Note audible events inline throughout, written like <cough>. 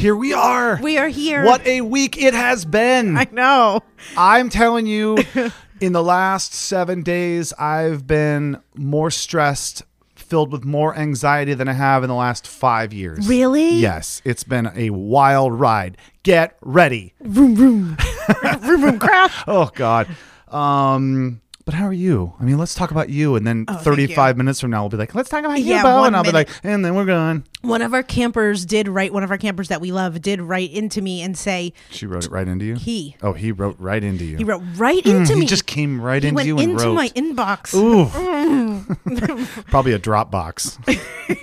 Here we are. We are here. What a week it has been. I know. I'm telling you, <laughs> in the last seven days, I've been more stressed, filled with more anxiety than I have in the last five years. Really? Yes. It's been a wild ride. Get ready. Vroom, vroom. <laughs> vroom, vroom, crash. <laughs> Oh, God. Um, but how are you? I mean, let's talk about you. And then Oh, 35 minutes from now, we'll be like, let's talk about you, Yeah, Bo. And I'll be like, and then we're gone. One of our campers did write, one of our campers that we love did write into me and say, She wrote it right into you? He. Oh, he wrote right into you. he wrote right into Mm, he just came right he into you and into wrote. my inbox. Ooh. Mm. <laughs> Probably a Dropbox.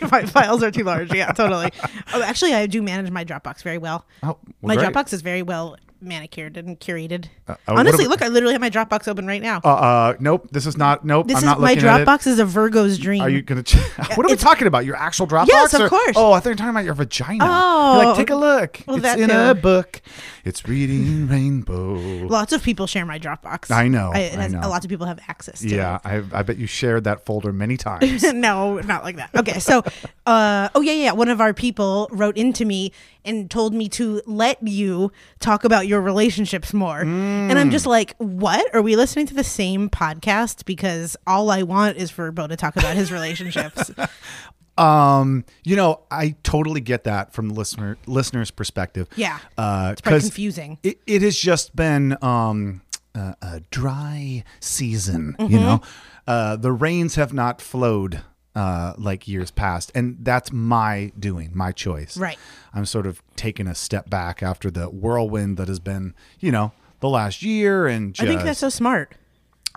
<laughs> my files are too large. Yeah, totally. Oh, actually, I do manage my Dropbox very well. Oh, well, my great. Dropbox is very well manicured and curated. Uh, uh, Honestly, look, I literally have my Dropbox open right now. Uh, uh, nope. This is not. Nope. this I'm is not my looking at it. Dropbox is a Virgo's dream. Are you gonna? Ch- <laughs> what are we talking about? Your actual Dropbox? Yes, of or- course. Oh, I thought you were talking about your vagina. Oh. You're like, take a look. Well, it's in too. a book. It's reading <laughs> rainbow. Lots of people share my Dropbox. I know, it I know. A lot of people have access to yeah, I, I bet you shared that folder many <laughs> times. no, not like that. Okay, so, <laughs> uh, oh yeah, yeah. One of our people wrote into me and told me to let you talk about your relationships more, and I'm just Mm. like, what? Are we listening to the same podcast? Because all I want is for Bo to talk about his relationships. <laughs> um, you know, I totally get that from the listener listener's perspective. Yeah. uh, It's probably confusing. It, it has just been um, a, a dry season. Mm-hmm. You know, uh, the rains have not flowed uh, like years past, and that's my doing, my choice. Right. I'm sort of taking a step back after the whirlwind that has been, you know, the last year, and I think that's so smart.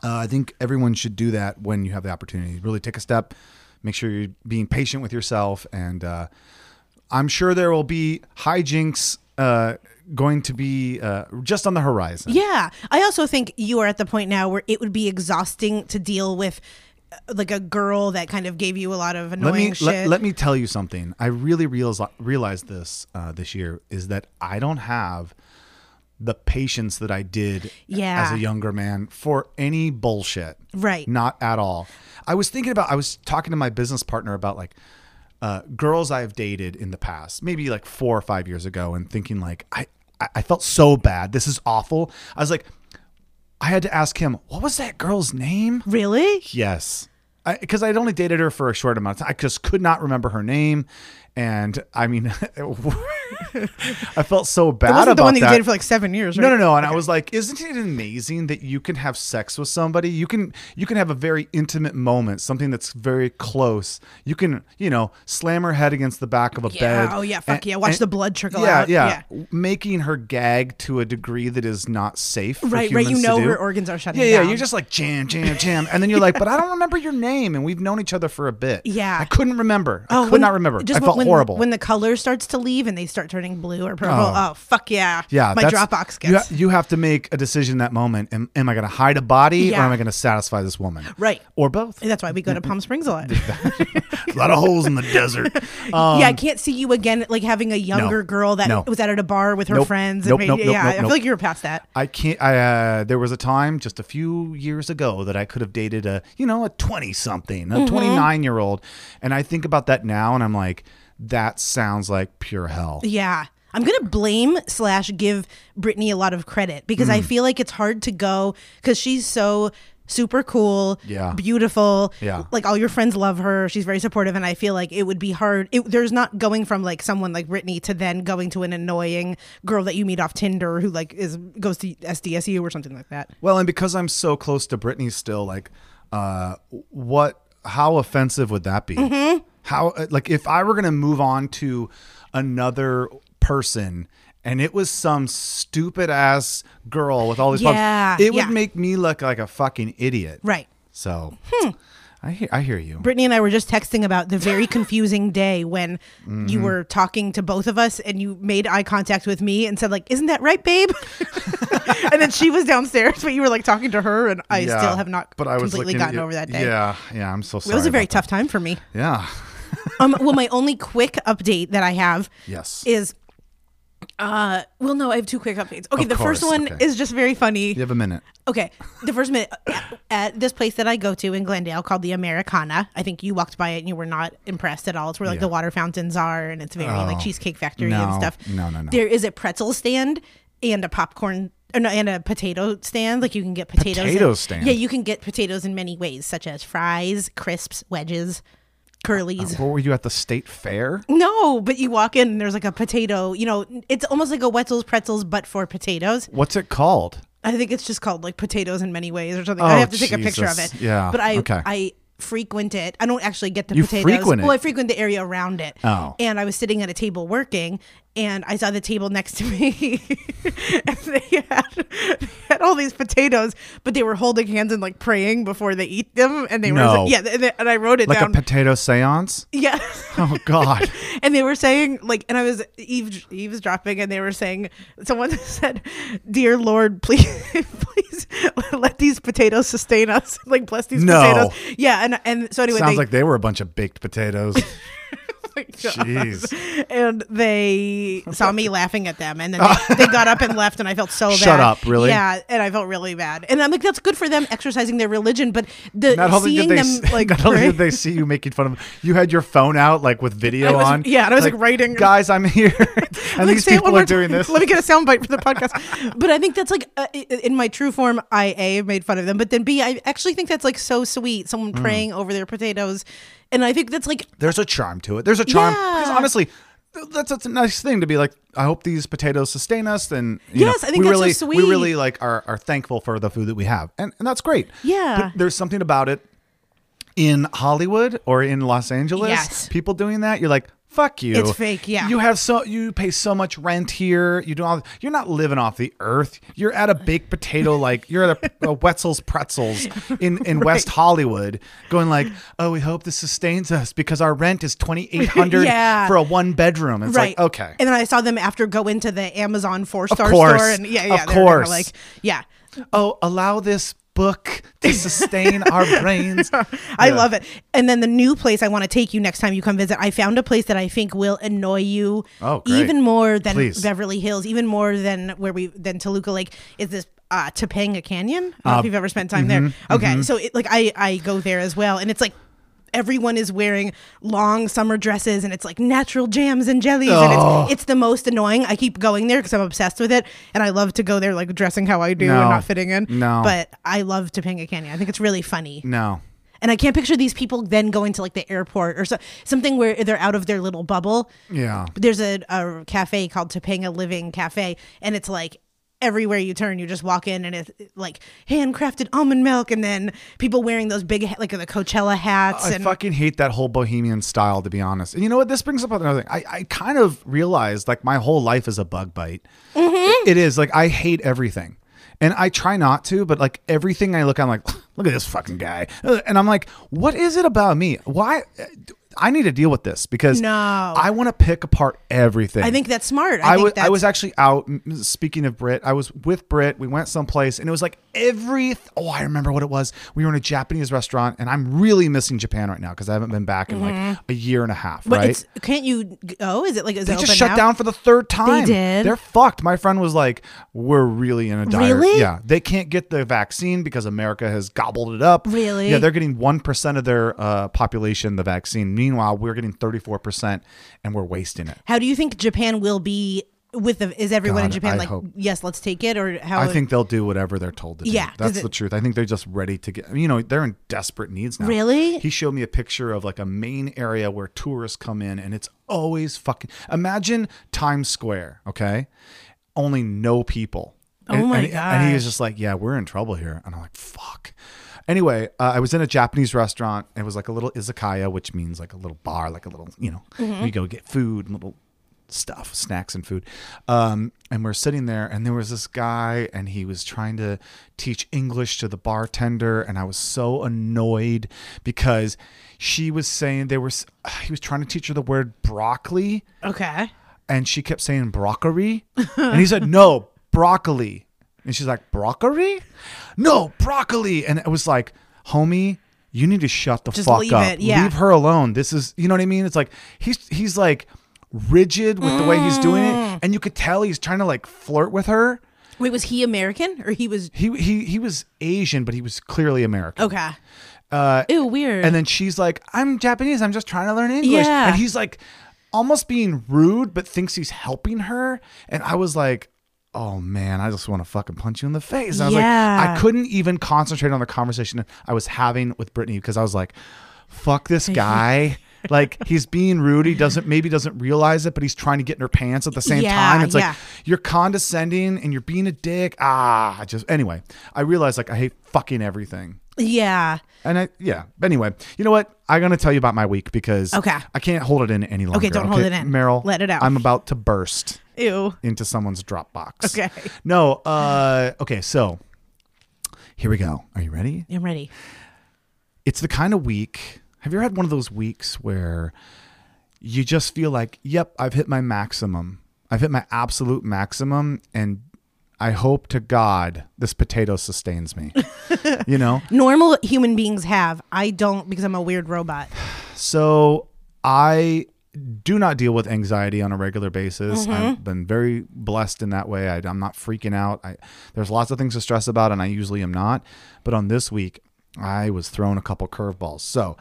uh, I think everyone should do that when you have the opportunity. Really take a step. Make sure you're being patient with yourself, and uh, I'm sure there will be hijinks uh, going to be uh, just on the horizon. Yeah. I also think you are at the point now where it would be exhausting to deal with uh, like a girl that kind of gave you a lot of annoying Let me shit. let, let me tell you something. I really realize realized this uh, this year is that I don't have the patience that I did Yeah. as a younger man for any bullshit. Right. Not at all. I was thinking about I was talking to my business partner about like uh, girls I've dated in the past, maybe like four or five years ago, and thinking like I I- I felt so bad. This is awful. I was like, I had to ask him, what was that girl's name? really? Yes. Because I'd only dated her for a short amount of time. I just could not remember her name. And I mean, <laughs> I felt so bad It wasn't the one that you dated for like seven years, right? No, no, no. And I was like, isn't it amazing that you can have sex with somebody? You can you can have a very intimate moment, something that's very close. You can, you know, slam her head against the back of a Yeah. bed. Oh, yeah. Fuck yeah. Watch the blood trickle yeah, out. Yeah, Yeah. Making her gag to a degree that is not safe. For Right, right. You know her organs are shutting down. Yeah, yeah. down. You're just like jam, jam, jam, and then you're like, <laughs> but I don't remember your name, and we've known each other for a bit. Yeah. I couldn't remember. I oh, could Oh, when- not remember. Just I felt when, horrible. when the color starts to leave and they start to turning blue or purple. Oh. Oh, fuck yeah. Yeah, My Dropbox You, gets. ha- you have to make a decision in that moment. Am, am I going to hide a body or am I going to satisfy this woman? Right. Or both. That's why we go to Palm Springs a lot. <laughs> a lot of holes in the desert. Um, <laughs> yeah, I can't see you again, like having a younger girl that No. was out at a bar with her Nope. friends. Nope, and made, nope, yeah, I feel like you were past that. I can't. I uh, there was a time just a few years ago that I could have dated a you know a twenty something, Mm-hmm. a twenty nine year old, and I think about that now, and I'm like, that sounds like pure hell. Yeah. I'm gonna blame slash give Brittany a lot of credit because Mm. I feel like it's hard to go because she's so super cool, Yeah. beautiful. Yeah. Like all your friends love her. She's very supportive, and I feel like it would be hard. It, there's not going from like someone like Brittany to then going to an annoying girl that you meet off Tinder who like is goes to SDSU or something like that. Well, and because I'm so close to Brittany still, like, uh, what? How offensive would that be? Mm-hmm. How like if I were gonna move on to another person. And it was some stupid ass girl with all these problems, Yeah, It would make me look like a fucking idiot. Right. So I hear I hear you. Brittany and I were just texting about the very confusing day when Mm-hmm. you were talking to both of us and you made eye contact with me and said like, "Isn't that right, babe?" <laughs> and then she was downstairs, but you were like talking to her, and I Yeah, still have not but I was completely at gotten over that day. Yeah, yeah, I'm so sorry. It was a very tough time for me. Yeah. Um, well, my only quick update that I have Yes. is, uh, well, no, I have two quick updates. Okay, Of the first one okay. is just very funny. You have a minute. Okay, the first minute at, at this place that I go to in Glendale called the Americana. I think you walked by it and you were not impressed at all. It's where like Yeah. the water fountains are, and it's very like Oh. cheesecake factory and stuff. no, no, no. There is a pretzel stand and a popcorn. or no, and a potato stand. Like you can get potatoes. Potato in- stand? Yeah, you can get potatoes in many ways, such as fries, crisps, wedges, curlies. What were you at the state fair? No, but you walk in and there's like a potato. You know, it's almost like a Wetzel's pretzels, but for potatoes. What's it called? I think it's just called like potatoes in many ways or something. Oh, I have to take a picture of oh, it. Yeah, But I okay. I frequent it. I don't actually get the You potatoes. frequent it? Well, I frequent the area around it. Oh. And I was sitting at a table working and I saw the table next to me <laughs> and they had, they had all these potatoes, but they were holding hands and like praying before they eat them. And they No. were, yeah, and, they- and I wrote it Like down. a potato seance? yeah. Oh God. <laughs> and they were saying like and i was eaves, eavesdropping and they were saying someone <laughs> said dear lord please please let these potatoes sustain us like bless these No. potatoes yeah and and so anyway Sounds they, like they were a bunch of baked potatoes. <laughs> Jeez. and they saw me <laughs> laughing at them and then they, they got up and left and i felt so <laughs> Shut bad up, really? yeah and i felt really bad and i'm like that's good for them exercising their religion but the Not only seeing did they, them like not only did they see you making fun of them, you had your phone out like with video was- on. yeah, and I was, like, writing- Guys, I'm here, and Like, these say it one people are doing this. Let me get a soundbite for the podcast. but I think that's like uh, in my true form. I a made fun of them, but then b I actually think that's like so sweet. Someone Mm. praying over their potatoes, and I think that's like There's a charm to it. There's a charm because Yeah. honestly, that's, that's a nice thing to be like. I hope these potatoes sustain us. And you Yes, know, I think we that's so really, sweet. we really like are, are thankful for the food that we have, and and that's great. Yeah. But there's something about it in Hollywood or in Los Angeles. Yes. people doing that. You're like. Fuck you. It's fake, yeah. You have so you pay so much rent here. You do all. You're not living off the earth. You're at a baked potato <laughs> like you're at a, a Wetzel's Pretzels in in West Hollywood, going like, oh, we hope this sustains us because our rent is twenty eight hundred <laughs> Yeah. for a one bedroom. It's right. like okay, And then I saw them after go into the Amazon four star store, and yeah, yeah, Of they were kinda course. like yeah. oh, allow this book to sustain our <laughs> brains. I love it. And then the new place I want to take you next time you come visit, I found a place that I think will annoy you Oh, great. even more than Please. Beverly Hills, even more than where we than Toluca Lake. Is this uh, Topanga Canyon? I don't know Uh, if you've ever spent time mm-hmm, there. Okay, so it, like I I go there as well, and it's like. Everyone is wearing long summer dresses and it's like natural jams and jellies and Oh. it's, it's the most annoying. I keep going there because I'm obsessed with it and I love to go there like dressing how I do No. and not fitting in. No. But I love Topanga Canyon. I think it's really funny. No. And I can't picture these people then going to like the airport or so, something where they're out of their little bubble. Yeah. There's a, a cafe called Topanga Living Cafe, and it's like everywhere you turn, you just walk in and it's like handcrafted almond milk, and then people wearing those big like the Coachella hats. I and fucking hate that whole bohemian style, to be honest. And you know what? This brings up another thing. I, I kind of realized like my whole life is a bug bite. Mm-hmm. It is like I hate everything. And I try not to, but like everything I look, I'm like, <laughs> look at this fucking guy. And I'm like, what is it about me? Why? I need to deal with this because No. I want to pick apart everything. I think that's smart. I, I think was I was actually out. Speaking of Brit, I was with Brit. We went someplace, and it was like every. Oh, I remember what it was. We were in a Japanese restaurant, and I'm really missing Japan right now because I haven't been back in like a year and a half. Mm-hmm. But right? it's can't you go? Is it like is they it just shut now? down for the third time. They did? They're fucked. My friend was like, "We're really in a dire." Really? Yeah, they can't get the vaccine because America has gobbled it up. Really? Yeah, they're getting one percent of their uh, population the vaccine. Meanwhile, we're getting thirty four percent, and we're wasting it. How do you think Japan will be with the? Is everyone in Japan I like hope- yes, let's take it, or how? I think they'll do whatever they're told to do. Yeah, that's it- the truth. I think they're just ready to get. You know, they're in desperate needs now. Really? He showed me a picture of like a main area where tourists come in, and it's always fucking. Imagine Times Square, okay? Only no people. Oh my and, and he was just like, "Yeah, we're in trouble here," and I'm like, "Fuck." Anyway, uh, I was in a Japanese restaurant. It was like a little izakaya, which means like a little bar, like a little, you know, Mm-hmm. you go get food and little stuff, snacks and food. Um, and we're sitting there, and there was this guy, and he was trying to teach English to the bartender, and I was so annoyed because she was saying they were. <sighs> He was trying to teach her the word broccoli, okay. and she kept saying broccoli, <laughs> and he said no broccoli, and she's like broccoli, no broccoli, and it was like, homie. You need to shut the Just fuck leave up. it, yeah. Leave her alone. This is, you know what I mean? It's like he's he's like rigid with the way he's doing Mm. it, and you could tell he's trying to like flirt with her. Wait, was he American or he was He he he was Asian, but he was clearly American. okay? Uh, Ew, weird. and then she's like, "I'm Japanese. I'm just trying to learn English." Yeah. And he's like, almost being rude, but thinks he's helping her. And I was like, "Oh man, I just want to fucking punch you in the face." And I was Yeah. like, I couldn't even concentrate on the conversation I was having with Brittany because I was like, "Fuck this <laughs> guy." like he's being rude. He doesn't maybe doesn't realize it, but he's trying to get in her pants at the same Yeah, time. It's yeah. like you're condescending and you're being a dick. Ah, I just anyway. I realized like I hate fucking everything. yeah. And I, yeah. Anyway, you know what? I'm to tell you about my week because Okay. I can't hold it in any longer. Okay, don't hold it in. Meryl. Let it out. I'm about to burst Ew. into someone's Dropbox. Okay. No. Uh. Okay. So here we go. Are you ready? I'm ready. It's the kind of week. Have you ever had one of those weeks where you just feel like, yep, I've hit my maximum. I've hit my absolute maximum, and I hope to God this potato sustains me. <laughs> you know. Normal human beings have. I don't because I'm a weird robot. So I do not deal with anxiety on a regular basis. Mm-hmm. I've been very blessed in that way. I, I'm not freaking out. I, there's lots of things to stress about, and I usually am not. But on this week, I was thrown a couple curveballs. So,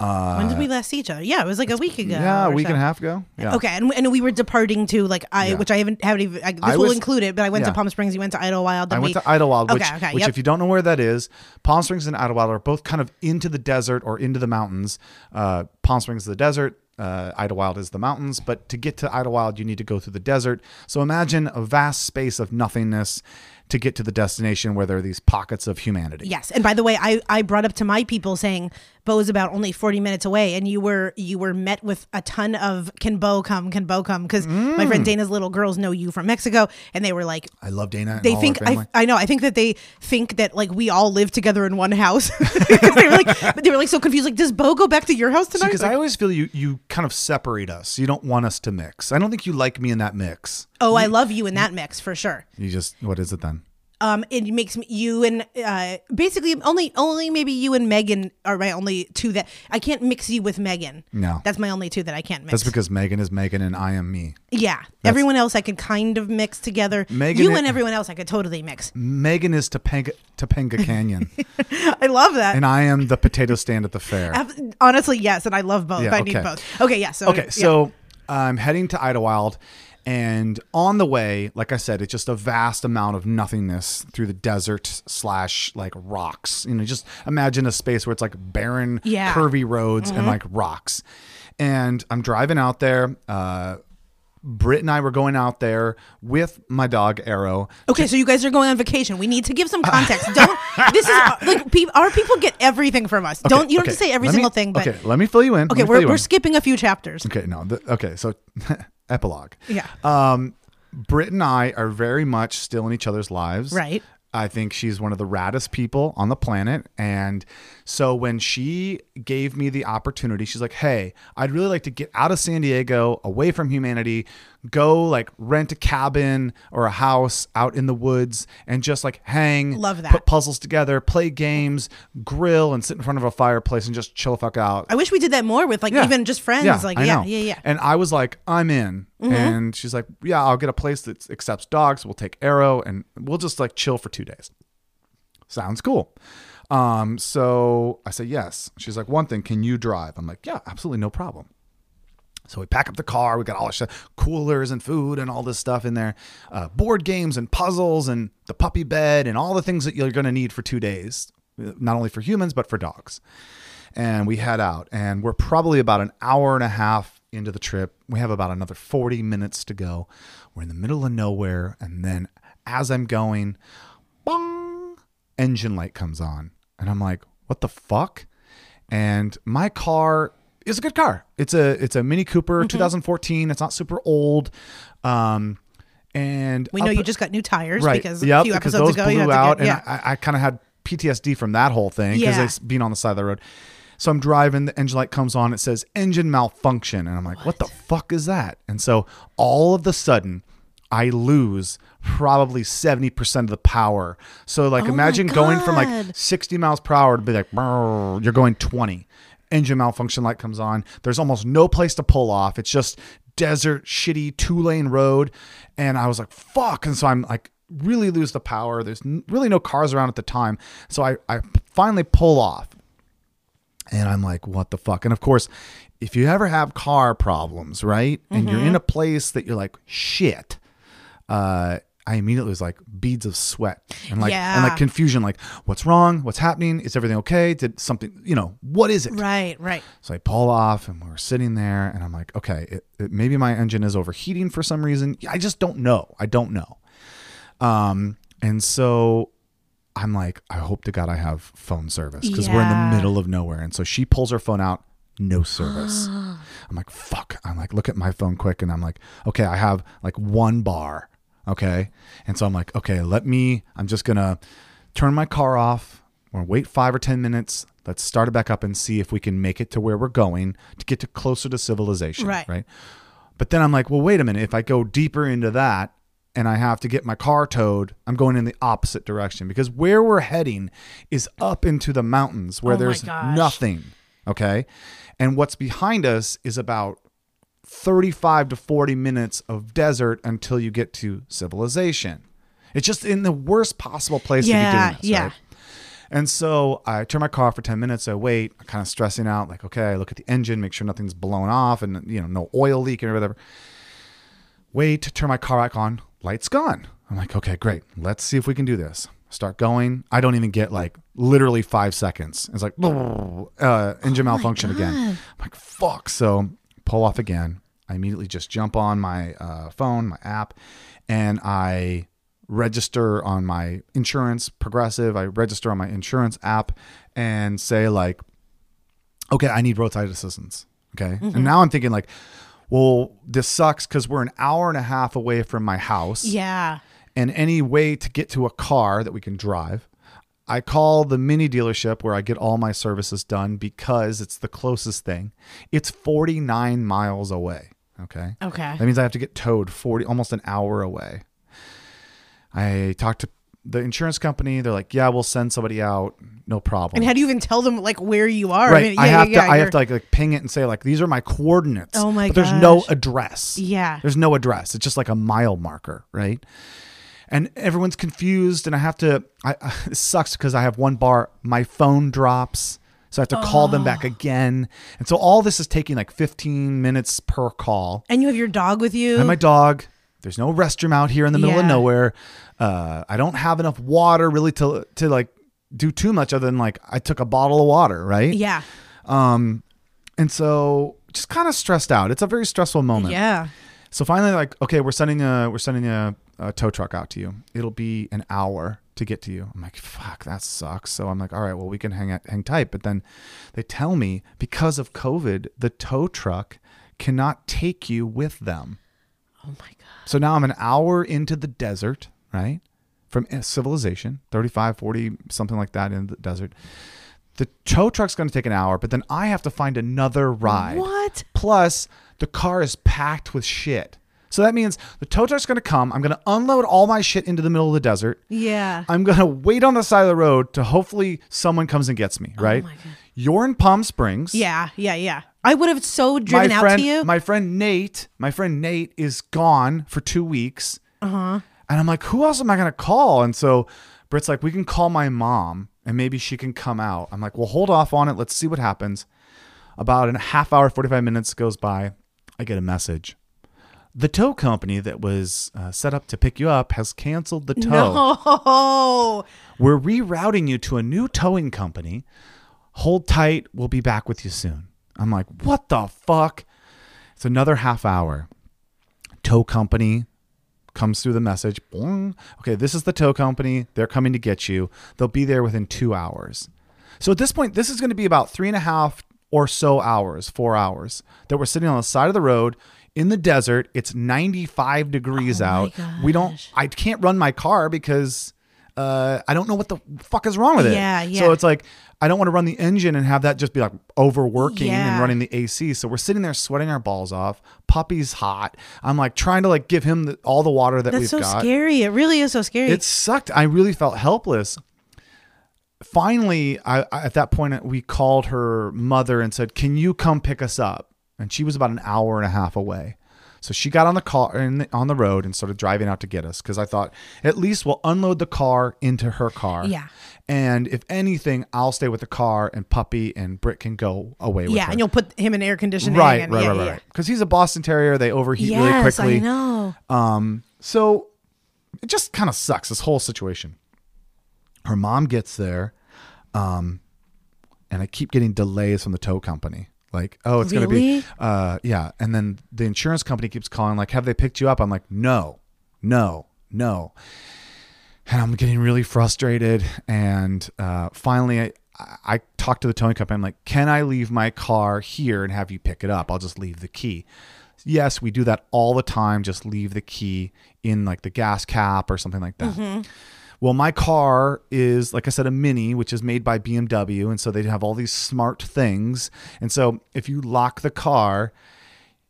uh, When did we last see each other? Yeah, it was like a week ago. yeah, a week so. and a half ago. Yeah. Okay, and, and we were departing to like I, Yeah. which I haven't haven't even. I, this I will was- include it, but I went yeah. to Palm Springs. You went to Idyllwild. I then went to Idyllwild, which, Okay, okay, which yep. if you don't know where that is, Palm Springs and Idyllwild are both kind of into the desert or into the mountains. Uh, Palm Springs is the desert. Uh, Idyllwild is the mountains, but to get to Idyllwild, you need to go through the desert. So imagine a vast space of nothingness to get to the destination where there are these pockets of humanity. Yes, and by the way, I, I brought up to my people saying Bo is about only forty minutes away, and you were you were met with a ton of can Bo come, can Bo come? Because my Mm. friend Dana's little girls know you from Mexico, and they were like, I love Dana. They think. I, I know I think that they think that like we all live together in one house <laughs> they were like, but they were like so confused. Like, does Bo go back to your house tonight? because Like, I always feel you you kind of separate us. You don't want us to mix. I don't think you like me in that mix. oh, I love you in that mix for sure. You just what is it then? Um, it makes me you and uh, basically only only maybe you and Megan are my only two that I can't mix you with Megan. No. that's my only two that I can't mix. That's because Megan is Megan and I am me. yeah, everyone else I can kind of mix together. Megan you i- and everyone else I could totally mix. Megan is Topanga, Topanga Canyon, <laughs> I love that. and I am the potato stand at the fair. Honestly, yes, and I love both. Yeah, I need both. Okay, yeah. So Okay, yeah. so I'm heading to Idyllwild, and on the way, like I said, it's just a vast amount of nothingness through the desert slash like rocks. You know, just imagine a space where it's like barren, Yeah. Mm-hmm. curvy roads and like rocks. And I'm driving out there. Uh, Britt and I were going out there with my dog Arrow. Okay, so you guys are going on vacation. We need to give some <laughs> context. Don't. This is like pe- our people get everything from us. Don't you don't have to say every let me- single thing, but okay, let me fill you in. Okay, we're we're in. skipping a few chapters. Okay, no. The, okay, so <laughs> epilogue. Yeah. Um, Britt and I are very much still in each other's lives. Right. I think she's one of the raddest people on the planet. And so when she gave me the opportunity, she's like, Hey, I'd really like to get out of San Diego, away from humanity, go like rent a cabin or a house out in the woods and just like hang, Love that. put puzzles together, play games, grill, and sit in front of a fireplace and just chill the fuck out. I wish we did that more with like Yeah. even just friends. Yeah, like I yeah, know. yeah, yeah. And I was like, I'm in. And she's like, Yeah, I'll get a place that accepts dogs. We'll take Arrow and we'll just like chill for two days. Sounds cool. Um, so I say yes. She's like, One thing, can you drive? I'm like, Yeah, absolutely no problem. So we pack up the car. We got all the stuff, coolers and food and all this stuff in there, uh, board games and puzzles and the puppy bed and all the things that you're going to need for two days, not only for humans but for dogs. And we head out, and we're probably about an hour and a half into the trip. We have about another 40 minutes to go. We're in the middle of nowhere, and then as I'm going, bong, engine light comes on, and I'm like, "What the fuck?" And my car is a good car. It's a it's a Mini Cooper, 2014. It's not super old. Um, and we know up- you just got new tires right. because yep, a few because episodes those ago you blew had to out, get, yeah. and I, I kind of had PTSD from that whole thing because Yeah. it's being on the side of the road. So I'm driving, the engine light comes on, it says engine malfunction, and I'm like, what, the fuck is that? And so all of the sudden, I lose probably 70% of the power. So like Oh imagine going from like 60 miles per hour to be like, you're going 20. Engine malfunction light comes on. There's almost no place to pull off. It's just desert, shitty two lane road. And I was like, fuck. And so I'm like, really lose the power. There's really no cars around at the time. So I, I finally pull off. And I'm like, what the fuck? And of course, if you ever have car problems, right? And you're Mm-hmm. in a place that you're like, shit, uh, I immediately was like beads of sweat and like and like confusion, like what's wrong? What's happening? Is everything okay? Did something, you know, what is it? right, right. So I pull off and we're sitting there and I'm like, okay, it, it, maybe my engine is overheating for some reason. I just don't know. I don't know. Um, and so I'm like, I hope to God I have phone service because we're in the middle of nowhere. And so she pulls her phone out, no service. <gasps> I'm like, fuck. I'm like, look at my phone quick. And I'm like, okay, I have like one bar. Okay. And so I'm like, okay, let me, I'm just going to turn my car off. We're wait five or 10 minutes. Let's start it back up and see if we can make it to where we're going to get to closer to civilization. Right. Right. But then I'm like, well, wait a minute. If I go deeper into that and I have to get my car towed, I'm going in the opposite direction because where we're heading is up into the mountains where Oh there's nothing. Okay. And what's behind us is about 35 to 40 minutes of desert until you get to civilization. It's just in the worst possible place to be Yeah, doing this. yeah. Right? And so I turn my car off for 10 minutes. I wait, I'm kind of stressing out, like, okay, I look at the engine, make sure nothing's blown off and, you know, no oil leak and whatever. Wait, turn my car back on, light's gone. I'm like, okay, great. Let's see if we can do this. Start going. I don't even get like literally five seconds. It's like, <laughs> uh, engine malfunction again. I'm like, fuck. So pull off again. I immediately just jump on my uh, phone, my app, and I register on my insurance, Progressive. I register on my insurance app and say, like, okay, I need roadside assistance. Okay. Mm-hmm. And now I'm thinking, like, well, this sucks because we're an hour and a half away from my house Yeah. and any way to get to a car that we can drive. I call the mini dealership where I get all my services done because it's the closest thing. It's 49 miles away. Okay. Okay. That means I have to get towed 40, almost an hour away. I talked to the insurance company. They're like, yeah, we'll send somebody out. No problem. And how do you even tell them like where you are? right. I, mean, I have yeah, to, I you're- have to like, like ping it and say like, these are my coordinates. Oh my But there's no address. Yeah. There's no address. It's just like a mile marker, right? And everyone's confused, and I have to. I it sucks because I have one bar. My phone drops, so I have to call them Oh. back again, and so all this is taking like 15 minutes per call. And you have your dog with you. And my dog. There's no restroom out here in the middle of Yeah. nowhere. Uh, I don't have enough water really to to like do too much other than like I took a bottle of water, right? yeah. Um, and so just kind of stressed out. It's a very stressful moment. Yeah. So finally, like, okay, we're sending a we're sending a, a tow truck out to you. It'll be an hour to get to you. I'm like, fuck, that sucks. So I'm like, all right, well, we can hang out, hang tight. But then they tell me because of COVID, the tow truck cannot take you with them. Oh my god. So now I'm an hour into the desert, right? from civilization, 35, 40, something like that in the desert. The tow truck's going to take an hour, but then I have to find another ride. What? Plus, the car is packed with shit. So that means the tow truck's going to come. I'm going to unload all my shit into the middle of the desert. Yeah. I'm going to wait on the side of the road to hopefully someone comes and gets me, right? Oh my God. You're in Palm Springs. yeah, yeah, yeah. I would have so driven my out friend, to you. My friend Nate, my friend Nate is gone for two weeks. Uh-huh. And I'm like, who else am I going to call? And so Britt's like, we can call my mom and maybe she can come out. I'm like, well, hold off on it. Let's see what happens. About a half hour, 45 minutes goes by. I get a message. The tow company that was uh, set up to pick you up has canceled the tow. no. <laughs> We're rerouting you to a new towing company. Hold tight. We'll be back with you soon. I'm like, what the fuck? It's another half hour. Tow company comes through the message. Boing. Okay, this is the tow company. They're coming to get you. They'll be there within two hours. So at this point, this is going to be about three and a half or so hours, four hours that we're sitting on the side of the road in the desert. It's 95 degrees Oh out. We don't. I can't run my car because uh, I don't know what the fuck is wrong with it. Yeah, So it's like, I don't want to run the engine and have that just be like overworking and running the AC. So we're sitting there sweating our balls off. Puppy's hot. I'm like trying to like give him the, all the water that That's we've so got. scary. It really is so scary. It sucked. I really felt helpless. Finally, I, I- at that point, we called her mother and said, "Can you come pick us up?" And she was about an hour and a half away. So she got on the car in the, on the road and started driving out to get us because I thought at least we'll unload the car into her car. Yeah. And if anything, I'll stay with the car and puppy and Britt can go away with yeah, her. and you'll put him in air conditioning. right, and, right, yeah, right, right, yeah. Because he's a Boston Terrier, they overheat really Yes, quickly. I know. Um, so it just kind of sucks this whole situation. Her mom gets there, um, and I keep getting delays from the tow company. Like, oh, it's gonna be, uh, yeah. And then the insurance company keeps calling, like, have they picked you up? I'm like, no, no, no. And I'm getting really frustrated. And uh, finally, I, I talked to the towing company. I'm like, can I leave my car here and have you pick it up? I'll just leave the key. Yes, we do that all the time. Just leave the key in like the gas cap or something like that. Well, my car is, like I said, a Mini, which is made by BMW. And so they have all these smart things. And so if you lock the car,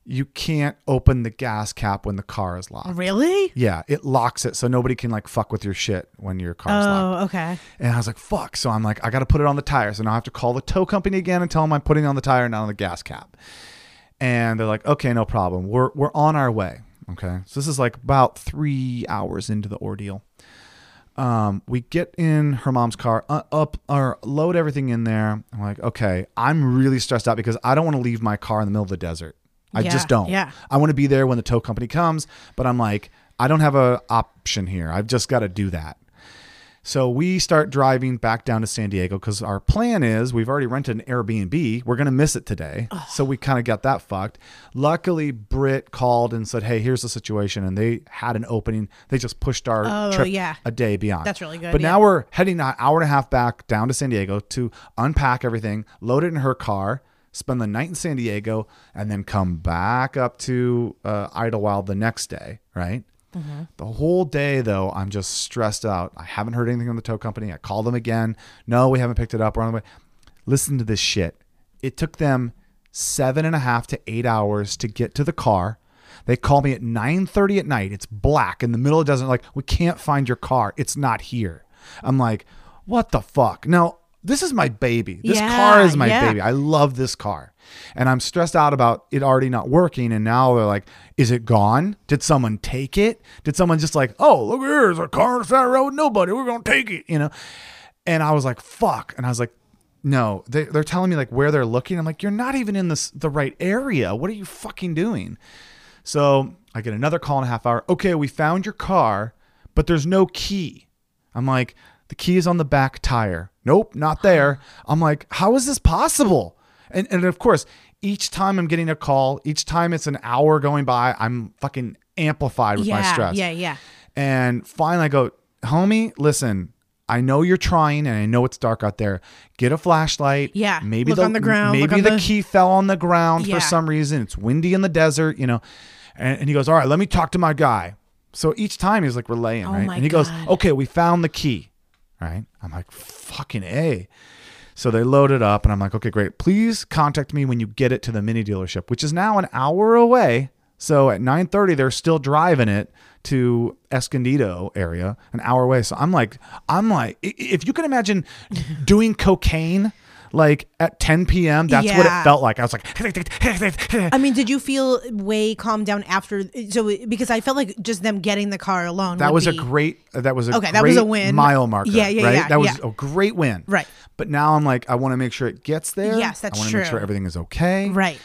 you can't open the gas cap when the car is locked. Really? Yeah, it locks it so nobody can like fuck with your shit when your car's locked. Oh, okay. And I was like, fuck. So I'm like, I got to put it on the tire. So now I have to call the tow company again and tell them I'm putting it on the tire, not on the gas cap. And they're like, okay, no problem. We're, we're on our way. Okay. So this is like about three hours into the ordeal. Um, we get in her mom's car, uh, up or load everything in there. I'm like, okay, I'm really stressed out because I don't want to leave my car in the middle of the desert. I Yeah, just don't. yeah. I want to be there when the tow company comes, but I'm like, I don't have a option here. I've just got to do that. So we start driving back down to San Diego because our plan is we've already rented an Airbnb. We're going to miss it today. So we kind of got that fucked. Luckily, Britt called and said, Hey, here's the situation. And they had an opening. They just pushed our Oh, trip yeah. a day beyond. That's really good, But yeah. now we're heading an hour and a half back down to San Diego to unpack everything, load it in her car, spend the night in San Diego, and then come back up to uh, Idyllwild the next day, right? Mm-hmm. The whole day, though, I'm just stressed out. I haven't heard anything from the tow company. I call them again. No, we haven't picked it up. We're on the way. Listen to this shit. It took them seven and a half to eight hours to get to the car. They call me at 9:30 at night. It's black in the middle of desert. Like, we can't find your car. It's not here. I'm like, what the fuck? Now, this is my baby. This Yeah, car is my yeah. baby. I love this car. And I'm stressed out about it already not working. And now they're like, is it gone? Did someone take it? Did someone just like, oh, look here, there's a car on the side of the road, nobody, we're gonna take it, you know? And I was like, fuck. And I was like, no, they, they're telling me like where they're looking. I'm like, you're not even in this the right area. What are you fucking doing? So I get another call in a half hour. Okay, we found your car, but there's no key. I'm like, the key is on the back tire. Nope, not there. I'm like, how is this possible? And and of course, each time I'm getting a call, each time it's an hour going by, I'm fucking amplified with my stress. yeah, yeah. And finally I go, homie, listen, I know you're trying and I know it's dark out there. Get a flashlight. Yeah, Maybe the, on the ground, Maybe the the- key fell on the ground Yeah. for some reason. It's windy in the desert, you know. And, and he goes, All right, let me talk to my guy. So each time he's like relaying, Oh right? And he goes, "Okay, we found the key." Right? I'm like, "Fucking A." So they load it up and I'm like, "Okay, great. Please contact me when you get it to the mini dealership, which is now an hour away." So at 9:30 they're still driving it to Escondido area, an hour away. So I'm like I'm like if you can imagine doing cocaine like at 10 p.m., that's what Yeah. it felt like. I was like <laughs> I mean, did you feel way calmed down after? So because I felt like just them getting the car alone. That would was a be- great. That was a Okay, that was a win. mile marker. Yeah, yeah, right? yeah, That was yeah. a great win. Right. But now I'm like, I want to make sure it gets there. Yes, that's true. I want to make true. sure everything is okay. right.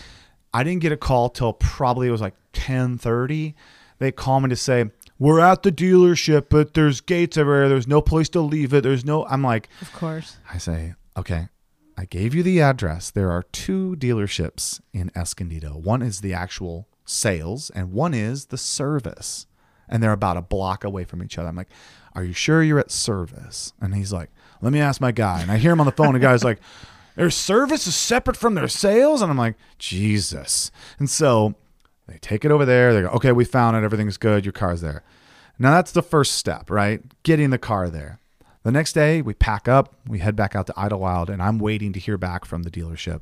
I didn't get a call till probably it was like 10:30. They call me to say we're at the dealership, but there's gates everywhere. There's no place to leave it. There's no. I'm like, Of course. I say, okay, I gave you the address. There are two dealerships in Escondido. One is the actual sales, and one is the service. And they're about a block away from each other. I'm like, are you sure you're at service? And he's like, let me ask my guy. And I hear him on the phone. The guy's like, their service is separate from their sales. And I'm like, Jesus. And so they take it over there. They go, okay, we found it. Everything's good. Your car's there. Now that's the first step, right? Getting the car there. The next day, we pack up, we head back out to Idyllwild, and I'm waiting to hear back from the dealership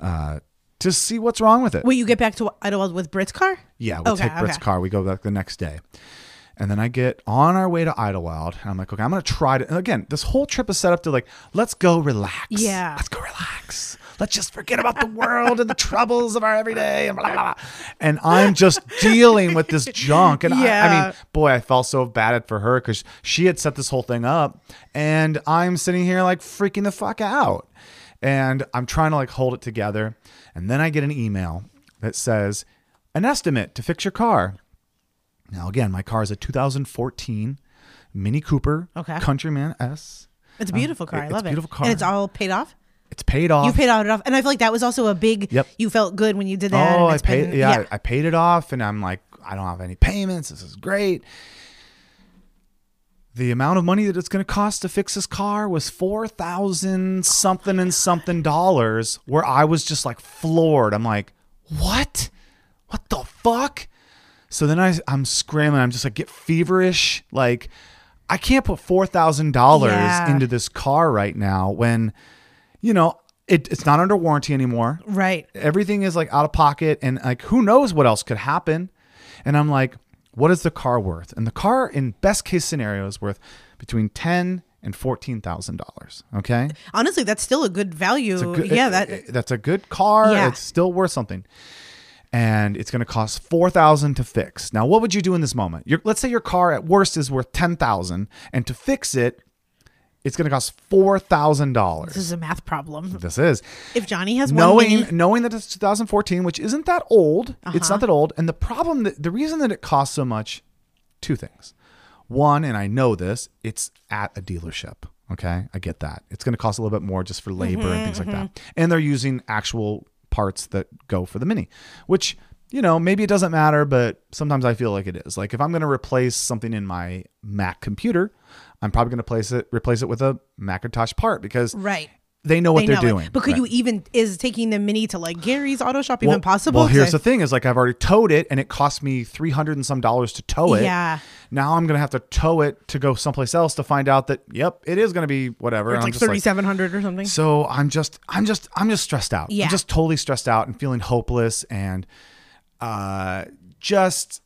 uh, to see what's wrong with it. Wait, you get back to Idyllwild with Brit's car? yeah, we Okay, take Britt's okay. car. We go back the next day. And then I get on our way to Idyllwild, and I'm like, okay, I'm going to try to. And again, this whole trip is set up to like, let's go relax. Yeah. Let's go relax. Let's just forget about the world and the <laughs> troubles of our everyday. And, blah, blah, blah. and I'm just dealing with this junk. And I, I mean, boy, I felt so bad for her because she had set this whole thing up, and I'm sitting here like freaking the fuck out. And I'm trying to like hold it together. And then I get an email that says, an estimate to fix your car. Now, again, my car is a 2014 Mini Cooper Okay. Countryman S. It's a beautiful car. I Uh, it's love a it. beautiful car. And it's all paid off? It's paid off. You paid it off. And I feel like that was also a big, Yep. you felt good when you did that. oh, I paid. been- yeah, I paid it off, and I'm like, I don't have any payments. This is great. The amount of money that it's going to cost to fix this car was four thousand something and something dollars. Where I was just like floored. I'm like, what? What the fuck? So then I, I'm scrambling. I'm just like get feverish. Like I can't put four thousand dollars into this car right now when, you know, it, it's not under warranty anymore. Right. everything is like out of pocket and like who knows what else could happen. And i'm like what is the car worth? And the car in best case scenario is worth between 10 and $14000 okay? Honestly, that's still a good value. A good- yeah, it- that it- that's a good car. Yeah. it's still worth something. And it's going to cost 4000 to fix. Now what would you do in this moment? Your, let's say your car at worst is worth 10000 and to fix it it's going to cost $4000 this is a math problem. this is If Johnny has one knowing mini, knowing that it's 2014, which isn't that old. It's Uh-huh. It's not that old. And the problem that the reason that it costs so much, two things. One, and I know this, it's at a dealership. Okay, I get that. It's going to cost a little bit more just for labor and things like Mm-hmm, that. And they're using actual parts that go for the mini, which you know maybe it doesn't matter, but sometimes I feel like it is. Like if I'm going to replace something in my Mac computer, I'm probably going to place it replace it with a Macintosh part because right. they know what They they're know it. doing. But could Right. you even is taking the mini to like Gary's auto shop even Well- possible? Well, here's I- the thing: is like I've already towed it, and it cost me three hundred and some dollars to tow it. Yeah. Now I'm gonna have to tow it to go someplace else to find out that yep, it is gonna be whatever. Or And it's I'm like thirty seven hundred or something. so I'm just, I'm just, I'm just stressed out. Yeah. I'm just totally stressed out and feeling hopeless and uh, just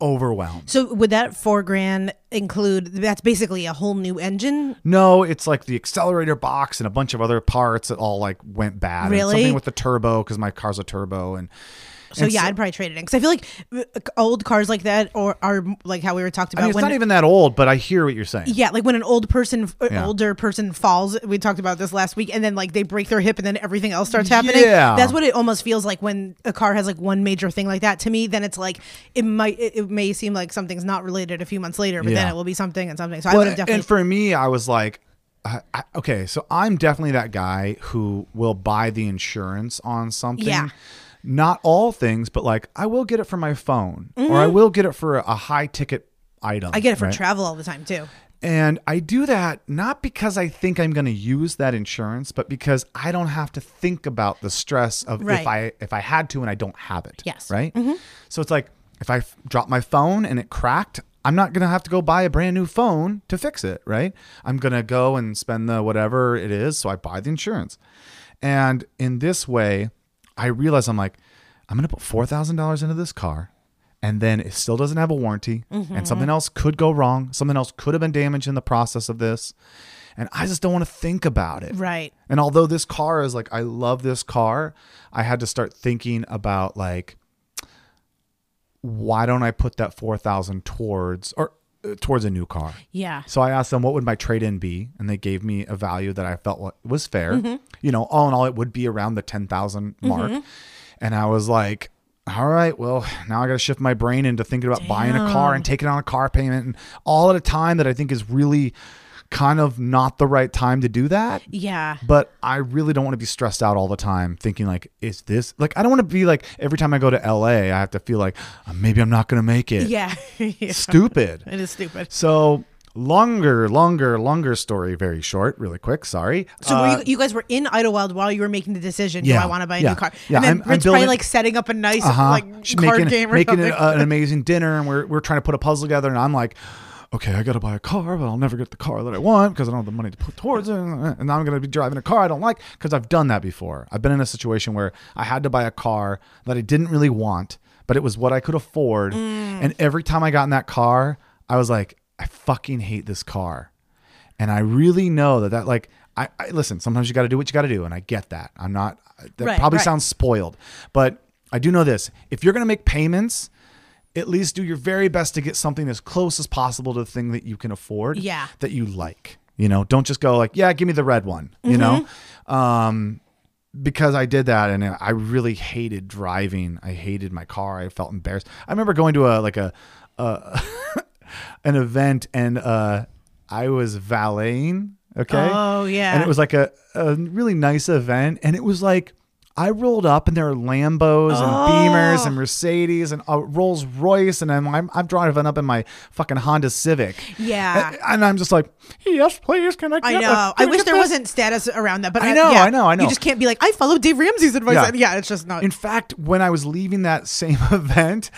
overwhelmed. So would that four grand include? That's basically a whole new engine. No, it's like the accelerator box and a bunch of other parts that all like went bad. And Really? something with the turbo because my car's a turbo and. So and yeah, I'd probably trade it in because I feel like uh, old cars like that or are like how we were talked I about mean, it's not even that old, but I hear what you're saying. yeah, like when an old person, Yeah. older person falls. We talked about this last week, and then like they break their hip, and then everything else starts happening. Yeah. that's what it almost feels like when a car has like one major thing like that. To me, then it's like it might, it, it may seem like something's not related a few months later, but then it will be something and something. So I would have definitely. and for me, I was like, I, I, okay, so I'm definitely that guy who will buy the insurance on something. Yeah. Not all things, but like I will get it for my phone, or I will get it for a, high ticket item. Mm-hmm. I get it for right? travel all the time too. And I do that not because I think I'm going to use that insurance, but because I don't have to think about the stress of Right. if I if I had to and I don't have it. Yes. Right. So it's like if I f- drop my phone and it cracked, I'm not going to have to go buy a brand new phone to fix it, right? I'm going to go and spend the whatever it is. So I buy the insurance. And in this way, I realize I'm like, I'm going to put $4,000 into this car. And then it still doesn't have a warranty. And something mm-hmm. else could go wrong. Something else could have been damaged in the process of this. And I just don't want to think about it. Right. And although this car is like, I love this car, I had to start thinking about like, why don't I put that 4000 towards or Uh, towards a new car? Yeah. So I asked them what would my trade in be, and they gave me a value that I felt was fair. Mm-hmm. You know, all in all, it would be around the ten thousand mark. Mm-hmm. And I was like, all right, well, now I got to shift my brain into thinking about buying a car and taking on a car payment, and all at a time that I think is really kind of not the right time to do that. Yeah. But I really don't want to be stressed out all the time thinking like, is this like, I don't want to be like, every time I go to LA, I have to feel like uh, maybe I'm not going to make it. Yeah. <laughs> Yeah. Stupid. It is stupid. So longer, longer, longer story, very short, really quick. Sorry. So Uh, were you, you guys were in Idyllwild while you were making the decision. Do Yeah, I want to buy a yeah, new car? yeah, And then I'm- building- probably like setting up a nice uh-huh. like card making, game or making something. it, uh, an amazing dinner, and we're, we're trying to put a puzzle together, and I'm like, okay, I got to buy a car, but I'll never get the car that I want because I don't have the money to put towards it. And now I'm going to be driving a car I don't like because I've done that before. I've been in a situation where I had to buy a car that I didn't really want, but it was what I could afford. Mm. And every time I got in that car, I was like, I fucking hate this car. And I really know that that like I, I listen. Sometimes you got to do what you got to do, and I get that. I'm not. That Right, probably right. sounds spoiled, but I do know this: if you're going to make payments, at least do your very best to get something as close as possible to the thing that you can afford. Yeah. That you like. You know, don't just go like, yeah, give me the red one. You know, Mm-hmm. um, because I did that and I really hated driving. I hated my car. I felt embarrassed. I remember going to a like a, a <laughs> an event and uh, I was valeting. Okay. Oh, yeah. And it was like a, a really nice event, and it was like. I rolled up and there are Lambos and Beamers Oh. and Mercedes and a Rolls Royce and I'm, I'm I'm driving up in my fucking Honda Civic. Yeah. And, and I'm just like, yes, please, can I? I know. the- I wish there this?" wasn't status around that, but I know, yeah, I know, I know. You just can't be like, I followed Dave Ramsey's advice. Yeah. Yeah, it's just not. In fact, when I was leaving that <laughs> same event,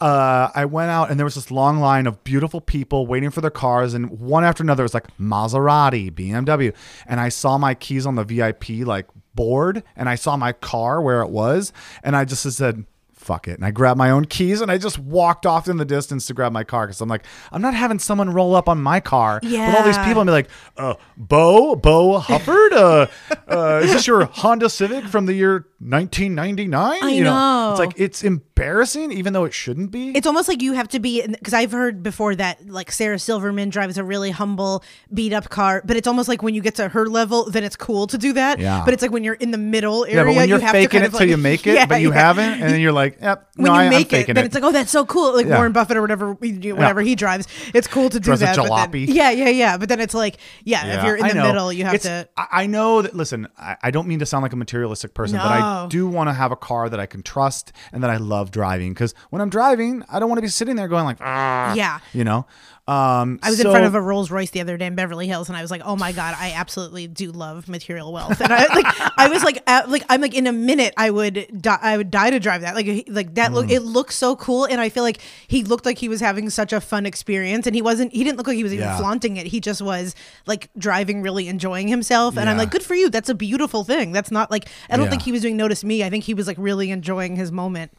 uh, I went out and there was this long line of beautiful people waiting for their cars, and one after another was like Maserati, BMW, and I saw my keys on the VIP like board, and I saw my car where it was, and I just said. Fuck it. And I grabbed my own keys and I just walked off in the distance to grab my car because I'm like, I'm not having someone roll up on my car with all these people and be like, uh, Bo, Bo Hufford, uh, uh, is this your Honda Civic from the year 1999? I you know. It's like it's embarrassing, even though it shouldn't be. it's almost like you have to be because I've heard before that like Sarah Silverman drives a really humble beat up car, but it's almost like when you get to her level, then it's cool to do that. Yeah. But it's like when you're in the middle area, yeah, but when you're you have faking to kind it of till like- you make it, <laughs> Yeah, but you yeah. haven't, and then you're like, yep, <laughs> When no, you I, make I'm it, faking then it. it's like, oh, that's so cool. Like Yeah. Warren Buffett or whatever, whatever he drives, it's cool to do Drives a that. but then- jalopy. yeah, yeah, yeah. But then it's like, yeah, if Yeah, you're in I the know. middle, you have It's- to. I I know that. Listen, I, I don't mean to sound like a materialistic person, but I No. do want to have a car that I can trust and that I love driving. Because when I'm driving, I don't want to be sitting there going like, ah, Yeah. you know. Um, I was in front of a Rolls Royce the other day in Beverly Hills, and I was like, "Oh my god, I absolutely do love material wealth." And I like, I was like, like I'm like, in a minute, I would, die, I would die to drive that. Like, like that Mm. look, it looks so cool, and I feel like he looked like he was having such a fun experience, and he wasn't. He didn't look like he was even Yeah. flaunting it. He just was like driving, really enjoying himself, and I'm like, good for you. That's a beautiful thing. That's not like I don't Yeah. think he was doing notice me. I think he was like really enjoying his moment.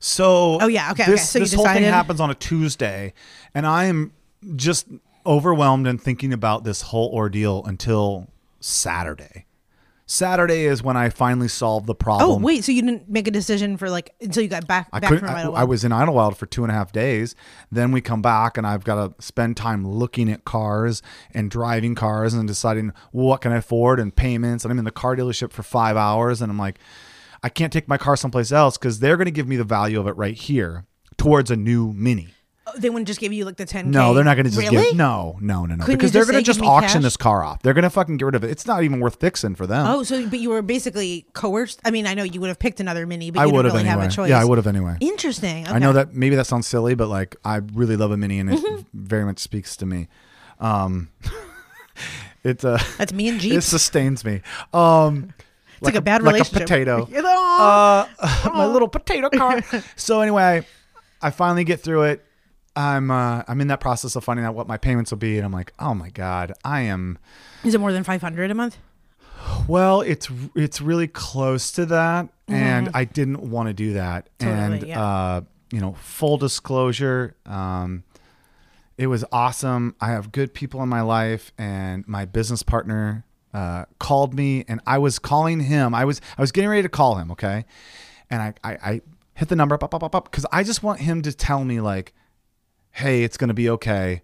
So Oh, yeah, okay, this, okay. So you this whole thing happens on a Tuesday, and I am just overwhelmed and thinking about this whole ordeal until Saturday. Saturday is when I finally solved the Oh problem. wait, so you didn't make a decision for like until you got back I back couldn't. from I, I was in Idyllwild for two and a half days. Then we come back, and I've got to spend time looking at cars and driving cars and deciding what can I afford and payments. And I'm in the car dealership for five hours, and I'm like, I can't take my car someplace else because they're going to give me the value of it right here towards a new Mini. Oh, they wouldn't just give you like the 10k. No, they're not going to just really? give. No, no, no, no. Couldn't because they're just going to just "Give me auction cash"? this car off. They're going to fucking get rid of it. It's not even worth fixing for them. Oh, so but you were basically coerced. I mean, I know you would have picked another mini, but I you would didn't have really anyway. have a choice. Yeah, I would have anyway. Interesting. I know okay. that maybe that sounds silly, but like I really love a mini, and it Mm-hmm. very much speaks to me. Um, <laughs> it uh, That's me and <laughs> Jeep. it Jeeps. sustains me. Um, it's like, a bad like relationship. a potato. <laughs> Uh, my little potato car. so anyway, I finally get through it. I'm uh, I'm in that process of finding out what my payments will be, and I'm like, oh my god, I am. Is it more than 500 a month? Well, it's it's really close to that, and I didn't want to do that. Totally, and yeah. uh, you know, full disclosure, um, it was awesome. I have good people in my life, and my business partner uh, called me, and I was calling him. I was I was getting ready to call him, okay, and I I, I hit the number up up up up because I just want him to tell me like, hey, it's gonna be okay.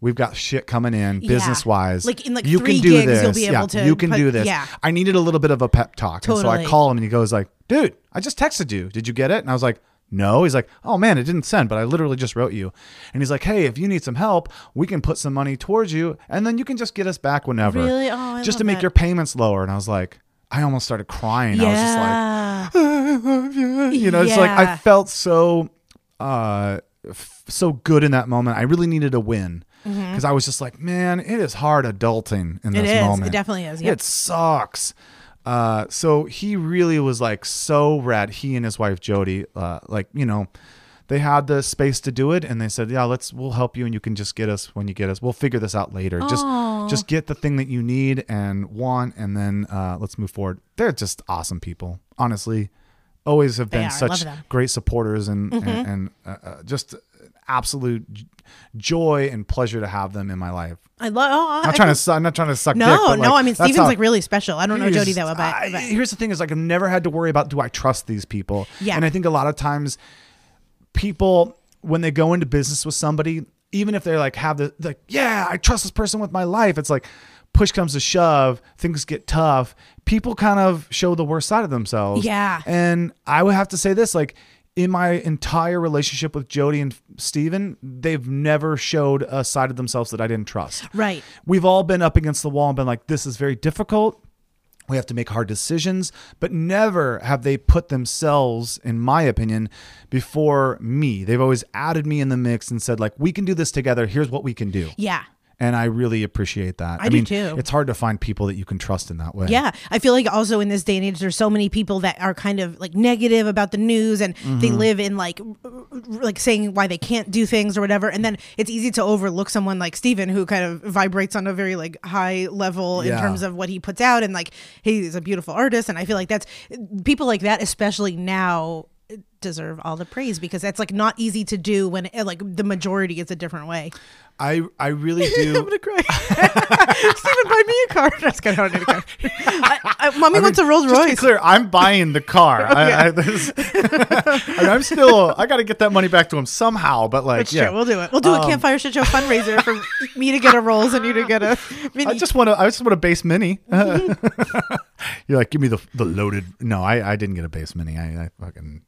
We've got shit coming in Yeah. business wise. Like, in, like, you three can do gigs, this. you'll be yeah, able to you can put- do this. yeah. I needed a little bit of a pep talk. And so I call him and he goes like, dude, I just texted you. Did you get it? And I was like, no. He's like, oh man, it didn't send, but I literally just wrote you. And he's like, hey, if you need some help, we can put some money towards you and then you can just get us back whenever. Really? Oh, I just to make that. your payments lower. And I was like, I almost started crying. I was just like. <laughs> I love you. You know, it's like I felt so uh f- so good in that moment. I really needed a win because I was just like, man, it is hard adulting in Mm-hmm. It this is. It definitely is, yep. It sucks. Uh, so he really was like so rad. He and his wife Jody, uh, like you know, they had the space to do it, and they said, "Yeah, let's we'll help you, and you can just get us when you get us. We'll figure this out later. Just just get the thing that you need and want, and then uh, let's move forward." They're just awesome people, honestly. Always have been are. I love such. Mm-hmm. great supporters and and, and uh, uh, just absolute joy and pleasure to have them in my life. I love. Oh, I'm not trying to. I'm not trying to suck. No, dick, but, no. I mean, Steven's how- like really special. I don't know Jody that well, but, I- but here's the thing: is like I've never had to worry about do I trust these people? Yeah. and I think a lot of times people when they go into business with somebody, even if they're like have the like, yeah, I trust this person with my life. It's like push comes to shove, things get tough. People kind of show the worst side of themselves. Yeah. and I would have to say this like. In my entire relationship with Jody and Steven, they've never showed a side of themselves that I didn't trust right. we've all been up against the wall and been like, this is very difficult. We have to make hard decisions, but never have they put themselves, in my opinion, before me. They've always added me in the mix and said, like, we can do this together. Here's what we can do. Yeah. And I really appreciate that. I do mean, too. It's hard to find people that you can trust in that way. Yeah, I feel like also in this day and age, there's so many people that are kind of like negative about the news, and they Mm-hmm. live in like, like saying why they can't do things or whatever. And then it's easy to overlook someone like Steven who kind of vibrates on a very like high level in terms of what he puts out, and like he's a beautiful artist. And I feel like that's people like that, especially now deserve all the praise because that's like not easy to do when eh, like the majority is a different way. I, I really <laughs> do. I'm gonna cry. <laughs> Steven, buy me a car. That's kind of need a car. I, I, mommy wants a Rolls Just to be Royce. clear, I'm buying the car. <laughs> I, I, this, I mean, I'm still. I got to get that money back to him somehow. But like, That's yeah, true. We'll do it. We'll do a um, campfire shit show fundraiser for me to get a Rolls and you to get a mini. I just want to. I just want a base mini. You're like, give me the the loaded. No, I, I didn't get a base mini. I, I fucking.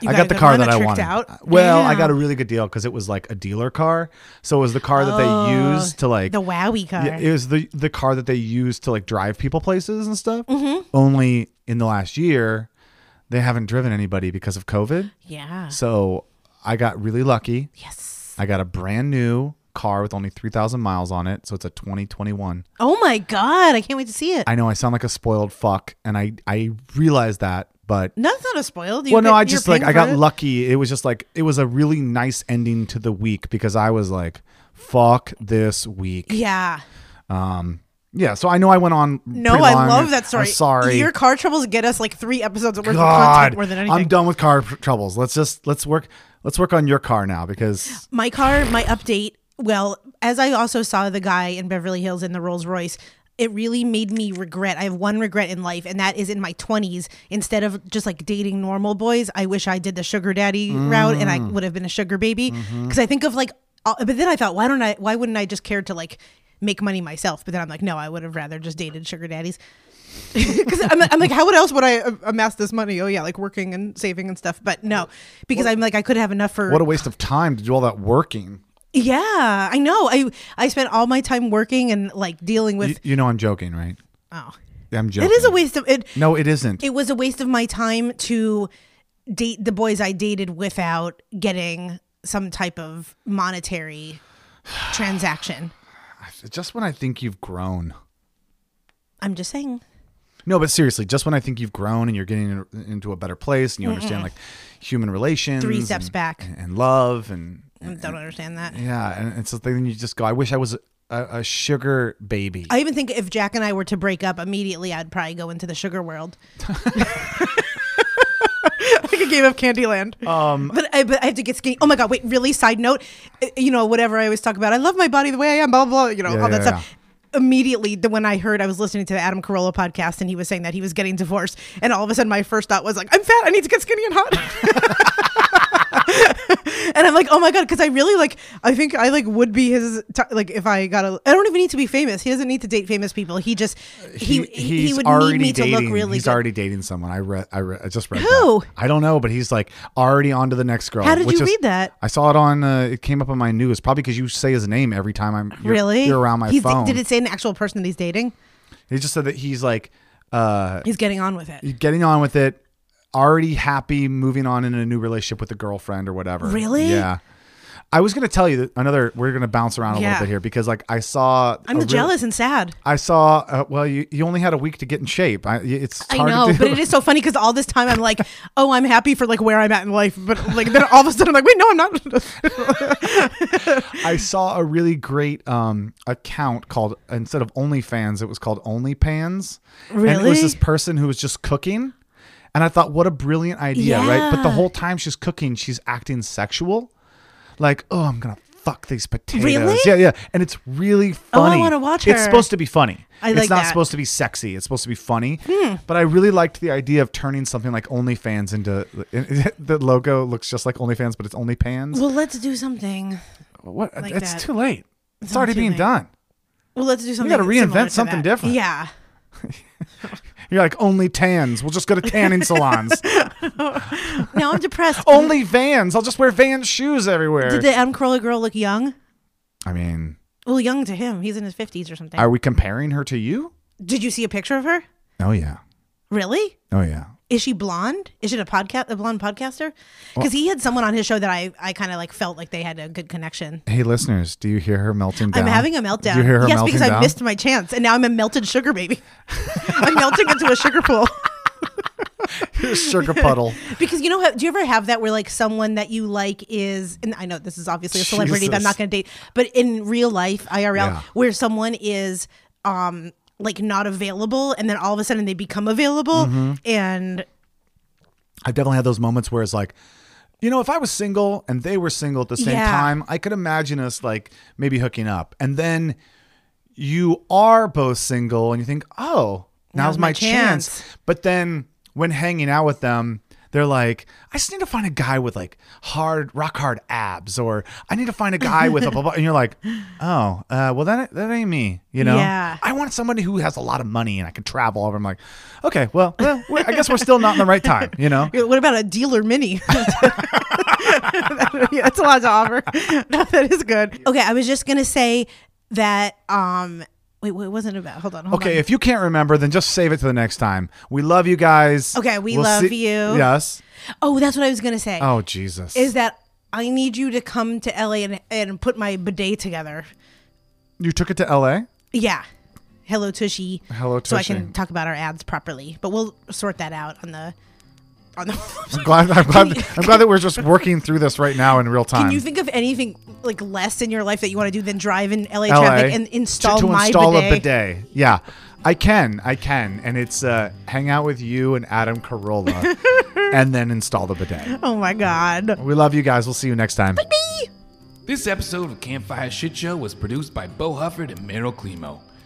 You I got got the the car that, that I wanted. out? Well, I got a really good deal because it was like a dealer car. So it was the car that they used to like the Wowie car. Yeah, it was the the car that they used to like drive people places and stuff. Mm-hmm. Only in the last year, they haven't driven anybody because of COVID. yeah. So I got really lucky. Yes. I got a brand new car with only three thousand miles on it. So it's a twenty twenty one. Oh my god! I can't wait to see it. I know I sound like a spoiled fuck, and I I realize that, but That's not a spoiled. You well, no, I just like I got it? lucky. It was just like it was a really nice ending to the week because I was like, fuck this week. Yeah. Um, yeah. So I know I went on. No, I love that story. I'm sorry. Your car troubles get us like three episodes worth of content more than anything. I'm done with car troubles. Let's just let's work. Let's work on your car now because my car, my update. Well, as I also saw the guy in Beverly Hills in the Rolls Royce, it really made me regret. I have one regret in life, and that is in my 20s. Instead of just like dating normal boys, I wish I did the sugar daddy route and I would have been a sugar baby. Because I think of like, uh, but then I thought, why don't I? Why wouldn't I just care to like make money myself? But then I'm like, no, I would have rather just dated sugar daddies. <laughs> Because I'm, I'm like, how else would I uh, amass this money? Oh yeah, like working and saving and stuff. But no, because I'm like, I could have enough for what a waste of time to do all that working. Yeah, I know. I I spent all my time working and like dealing with. You, you know I'm joking, right? oh, I'm joking. it is a waste of it. No, it isn't. It was a waste of my time to date the boys I dated without getting some type of monetary transaction. <sighs> just when I think you've grown. I'm just saying. No, but seriously, just when I think you've grown and you're getting into a better place and you understand like human relations, Three steps and- back. and love, and I don't understand that. Yeah, and it's then you just go. I wish I was a, a sugar baby. I even think if Jack and I were to break up immediately, I'd probably go into the sugar world. <laughs> like a game of Candyland. Um, but I, but I have to get skinny. Oh my god! Wait, really? Side note, uh, you know whatever I always talk about. I love my body the way I am. Blah blah. blah you know Yeah, all that yeah, stuff. Immediately, the when I heard I was listening to the Adam Carolla podcast and he was saying that he was getting divorced, and all of a sudden my first thought was like, I'm fat. I need to get skinny and hot. <laughs> <laughs> and I'm like, oh my god, because I really like. I think I like would be his t- like if I got a. I don't even need to be famous. He doesn't need to date famous people. He just he he, he's would need me dating. to look really he's good. already dating someone. I read. I, read, I just read. Who? that. I don't know, but he's like already on to the next girl. How did you is- read that? I saw it on. Uh, it came up on my news. Probably because you say his name every time I'm you're, really? You're around my He's- phone. Did it say an actual person that he's dating? He just said that he's like uh, He's getting on with it. getting on with it. Already happy, moving on in a new relationship with a girlfriend or whatever. Really? Yeah. I was going to tell you that another. We're going to bounce around a Yeah. little bit here because, like, I saw. I'm real- jealous and sad. I saw. Uh, well, you, you only had a week to get in shape. I, it's I know, but it is so funny because all this time I'm like, <laughs> oh, I'm happy for like where I'm at in life, but like then all of a sudden I'm like, wait, no, I'm not. <laughs> I saw a really great um, account called instead of OnlyFans, it was called OnlyPans. And it was this person who was just cooking. And I thought, what a brilliant idea, right? But the whole time she's cooking, she's acting sexual. Like, oh, I'm gonna fuck these potatoes. Really? Yeah, yeah. And it's really funny. Oh, I wanna watch it. It's supposed to be funny. I it's like not that. Supposed to be sexy. It's supposed to be funny. Hmm. But I really liked the idea of turning something like OnlyFans into <laughs> the logo looks just like OnlyFans, but it's OnlyPans. well, let's do something. What? like it's that. too late. It's, not already being late. done. Well, let's do something. You gotta reinvent something that. different. Yeah. <laughs> You're like only tans. We'll just go to tanning salons. <laughs> Now I'm depressed. only Vans. I'll just wear Vans shoes everywhere. Did the Adam Carolla girl look young? I mean, Well, young to him. He's in his 50s or something. are we comparing her to you? Did you see a picture of her? Oh yeah. Really? Oh yeah. Is she blonde? Is it a podcast, a blonde podcaster? Because he had someone on his show that I, I kind of like felt like they had a good connection. Hey listeners, do you hear her melting down? I'm having a meltdown. Do you hear her yes, melting because I missed my chance, and now I'm a melted sugar baby. <laughs> I'm melting into a sugar pool. <laughs> sugar puddle. <laughs> because you know, how, do you ever have that where like someone that you like is, and I know this is obviously a celebrity that I'm not going to date, but in real life, IRL, Yeah. where someone is, um, like not available, and then all of a sudden they become available, Mm-hmm. and I've definitely had those moments where it's like, you know, if I was single and they were single at the same Yeah. time, I could imagine us like maybe hooking up. And then you are both single and you think, oh, now's, my, chance. But then when hanging out with them, they're like, I just need to find a guy with like hard, rock hard abs, or I need to find a guy with a blah, blah. And you're like, oh, uh, well, that, that ain't me, you know? Yeah. I want somebody who has a lot of money and I can travel over. I'm like, okay, well, well I guess we're still not in the right time, you know? <laughs> What about a dealer mini? Yeah, <laughs> That's a lot to offer. No, <laughs> that is good. Okay, I was just gonna say that. Um, wait, what was it about? Hold on. Hold Okay, on. if you can't remember, then just save it to the next time. We love you guys. Okay, we love you. Yes. Oh, that's what I was gonna say. Oh Jesus. Is that I need you to come to LA and, and put my bidet together. you took it to L.A. Yeah. Hello Tushy. Hello, Tushy. So I Tushy. can talk about our ads properly, but we'll sort that out on the on the. <laughs> I'm glad. I'm glad. I'm glad that we're just working through this right now in real time. <laughs> Can you think of anything like less in your life that you want to do than drive in LA, LA traffic and to- install to, my install bidet? a bidet? Yeah, I can. I can, and it's uh, hang out with you and Adam Carolla, <laughs> and then install the bidet. Oh my god. We love you guys. We'll see you next time. This episode of Campfire Shit Show was produced by Bo Hufford and Meryl Climo.